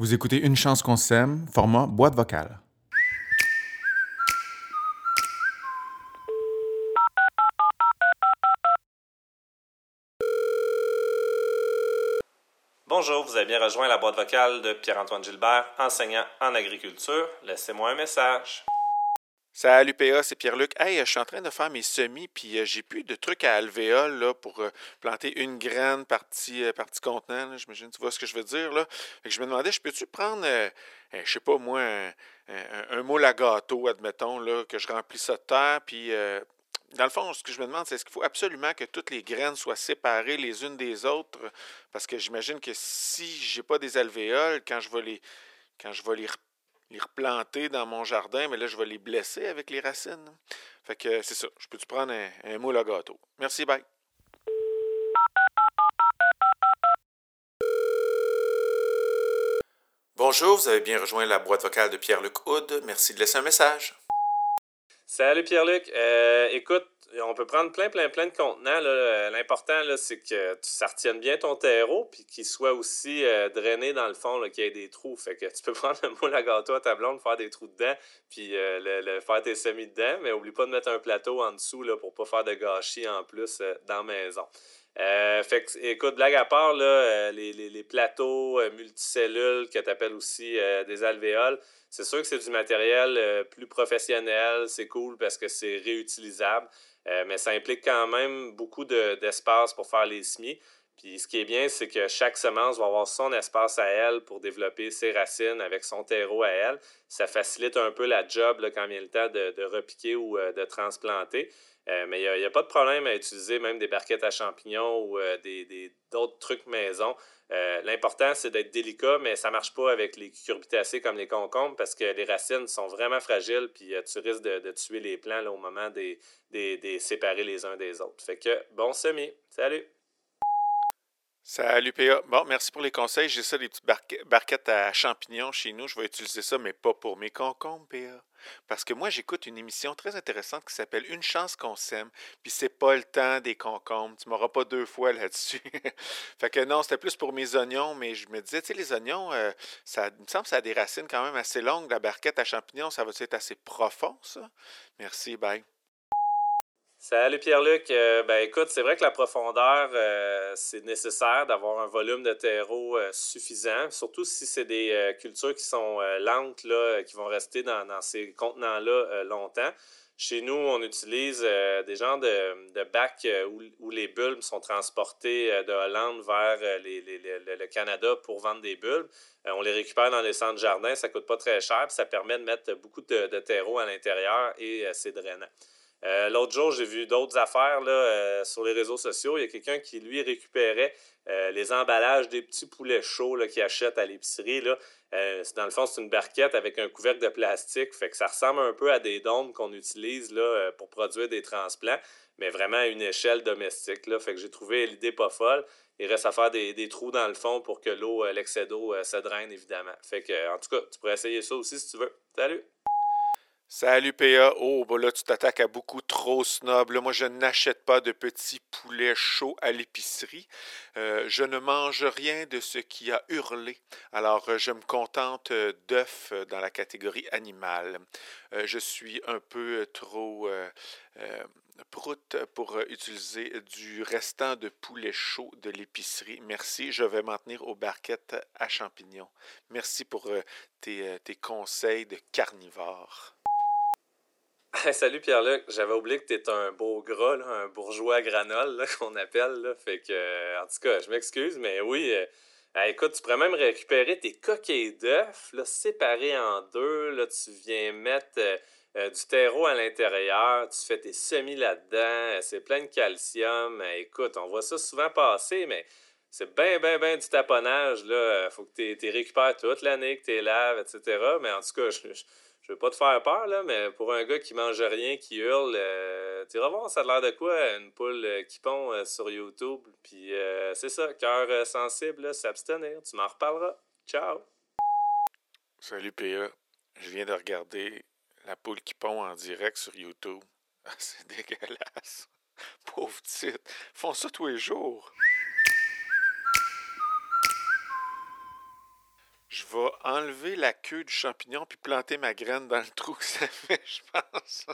Vous écoutez Une chance qu'on s'aime, format boîte vocale. Bonjour, vous avez bien rejoint la boîte vocale de Pierre-Antoine Gilbert, enseignant en agriculture. Laissez-moi un message. Salut PA, c'est Pierre-Luc. Hey, je suis en train de faire mes semis, puis euh, j'ai plus de trucs à alvéole là, pour euh, planter une graine partie, euh, partie contenant. J'imagine tu vois ce que je veux dire. Là? Je me demandais, je peux-tu prendre, je sais pas moi, un, un, moule à gâteau, admettons, là, que je remplis ça de terre, puis dans le fond, ce que je me demande, c'est est-ce qu'il faut absolument que toutes les graines soient séparées les unes des autres? Parce que j'imagine que si j'ai pas des alvéoles, quand je vais les, quand je vais les les replanter dans mon jardin, mais là, je vais les blesser avec les racines. Fait que c'est ça. Je peux-tu prendre un, moule à gâteau? Merci, bye. Bonjour, vous avez bien rejoint la boîte vocale de Pierre-Luc Houd. Merci de laisser un message. Salut Pierre-Luc. Euh, écoute, on peut prendre plein, plein, plein de contenants. Euh, l'important, c'est que ça retienne bien ton terreau, puis qu'il soit aussi euh, drainé dans le fond, qu'il y ait des trous. Fait que tu peux prendre le moule à gâteau à ta faire des trous dedans, puis euh, le, faire tes semis dedans, mais oublie pas de mettre un plateau en dessous là, pour pas faire de gâchis en plus dans la maison. Fait que, écoute, blague à part, là, les, plateaux multicellules que tu appelles aussi des alvéoles, c'est sûr que c'est du matériel plus professionnel, c'est cool parce que c'est réutilisable. Euh, mais ça implique quand même beaucoup d'espace pour faire les semis. Puis ce qui est bien, c'est que chaque semence va avoir son espace à elle pour développer ses racines avec son terreau à elle. Ça facilite un peu la job quand vient le temps de, repiquer ou euh, de transplanter. Euh, mais il n'y a, pas de problème à utiliser même des barquettes à champignons ou d'autres trucs maison. Euh, l'important, c'est d'être délicat, mais ça ne marche pas avec les cucurbitacées comme les concombres parce que les racines sont vraiment fragiles, puis euh, tu risques de, tuer les plants au moment de les séparer les uns des autres. Fait que bon semis. Salut! Salut PA. Bon, merci pour les conseils. J'ai ça, des petites barquettes à champignons chez nous. Je vais utiliser ça, mais pas pour mes concombres, PA. Parce que moi, j'écoute une émission très intéressante qui s'appelle Une chance qu'on s'aime. Puis c'est pas le temps des concombres. Tu m'auras pas deux fois là-dessus. fait que non, c'était plus pour mes oignons, mais je me disais, tu sais, les oignons, euh, ça me semble que ça a des racines quand même assez longues. La barquette à champignons, ça va être assez profond, ça? Merci, bye. Salut Pierre-Luc. Euh, ben écoute, c'est vrai que la profondeur, euh, c'est nécessaire d'avoir un volume de terreau euh, suffisant, surtout si c'est des cultures qui sont lentes, là, qui vont rester dans, ces contenants-là longtemps. Chez nous, on utilise des genres de, bacs où, les bulbes sont transportés de Hollande vers le Canada pour vendre des bulbes. on les récupère dans les centres jardins, ça coûte pas très cher, puis ça permet de mettre beaucoup de, de terreau à l'intérieur et c'est drainant. Euh, l'autre jour, j'ai vu d'autres affaires là, euh, sur les réseaux sociaux. Il y a quelqu'un qui, lui, récupérait euh, les emballages des petits poulets chauds qu'il achète à l'épicerie. dans le fond, c'est une barquette avec un couvercle de plastique. Fait que ça ressemble un peu à des dômes qu'on utilise là, pour produire des transplants, mais vraiment à une échelle domestique. Là. Fait que j'ai trouvé l'idée pas folle. Il reste à faire des, trous dans le fond pour que l'eau, l'excès d'eau, se draine, évidemment. Fait que, en tout cas, tu pourrais essayer ça aussi si tu veux. Salut! Salut PA. Oh, bah là, tu t'attaques à beaucoup trop snob. moi, je n'achète pas de petits poulets chauds à l'épicerie. Euh, je ne mange rien de ce qui a hurlé. Alors, euh, je me contente euh, d'œufs dans la catégorie animale. je suis un peu trop prout pour utiliser du restant de poulet chaud de l'épicerie. Merci. Je vais m'en tenir aux barquettes à champignons. Merci pour tes conseils de carnivore. salut Pierre-Luc, j'avais oublié que tu un beau gras, un bourgeois granole qu'on appelle. Fait que, en tout cas, je m'excuse, mais oui. Euh, écoute, tu pourrais même récupérer tes coquilles d'œufs, séparées en deux. Là, tu viens mettre euh, euh, du terreau à l'intérieur, tu fais tes semis là-dedans, c'est plein de calcium. écoute, on voit ça souvent passer, mais c'est bien, bien, bien du taponnage. Il faut que tu récupères toute l'année, que tu laves, etc. Mais en tout cas, je je veux pas te faire peur, là, mais pour un gars qui mange rien, qui hurle, euh, tu vas voir, ça a l'air de quoi, une poule euh, qui pond euh, sur YouTube. Puis c'est ça, cœur sensible, s'abstenir. Tu m'en reparleras. Ciao! Salut PA. Je viens de regarder la poule qui pond en direct sur YouTube. Ah, c'est dégueulasse. Pauvre titre. Font ça tous les jours. Je vais enlever la queue du champignon puis planter ma graine dans le trou que ça fait, je pense.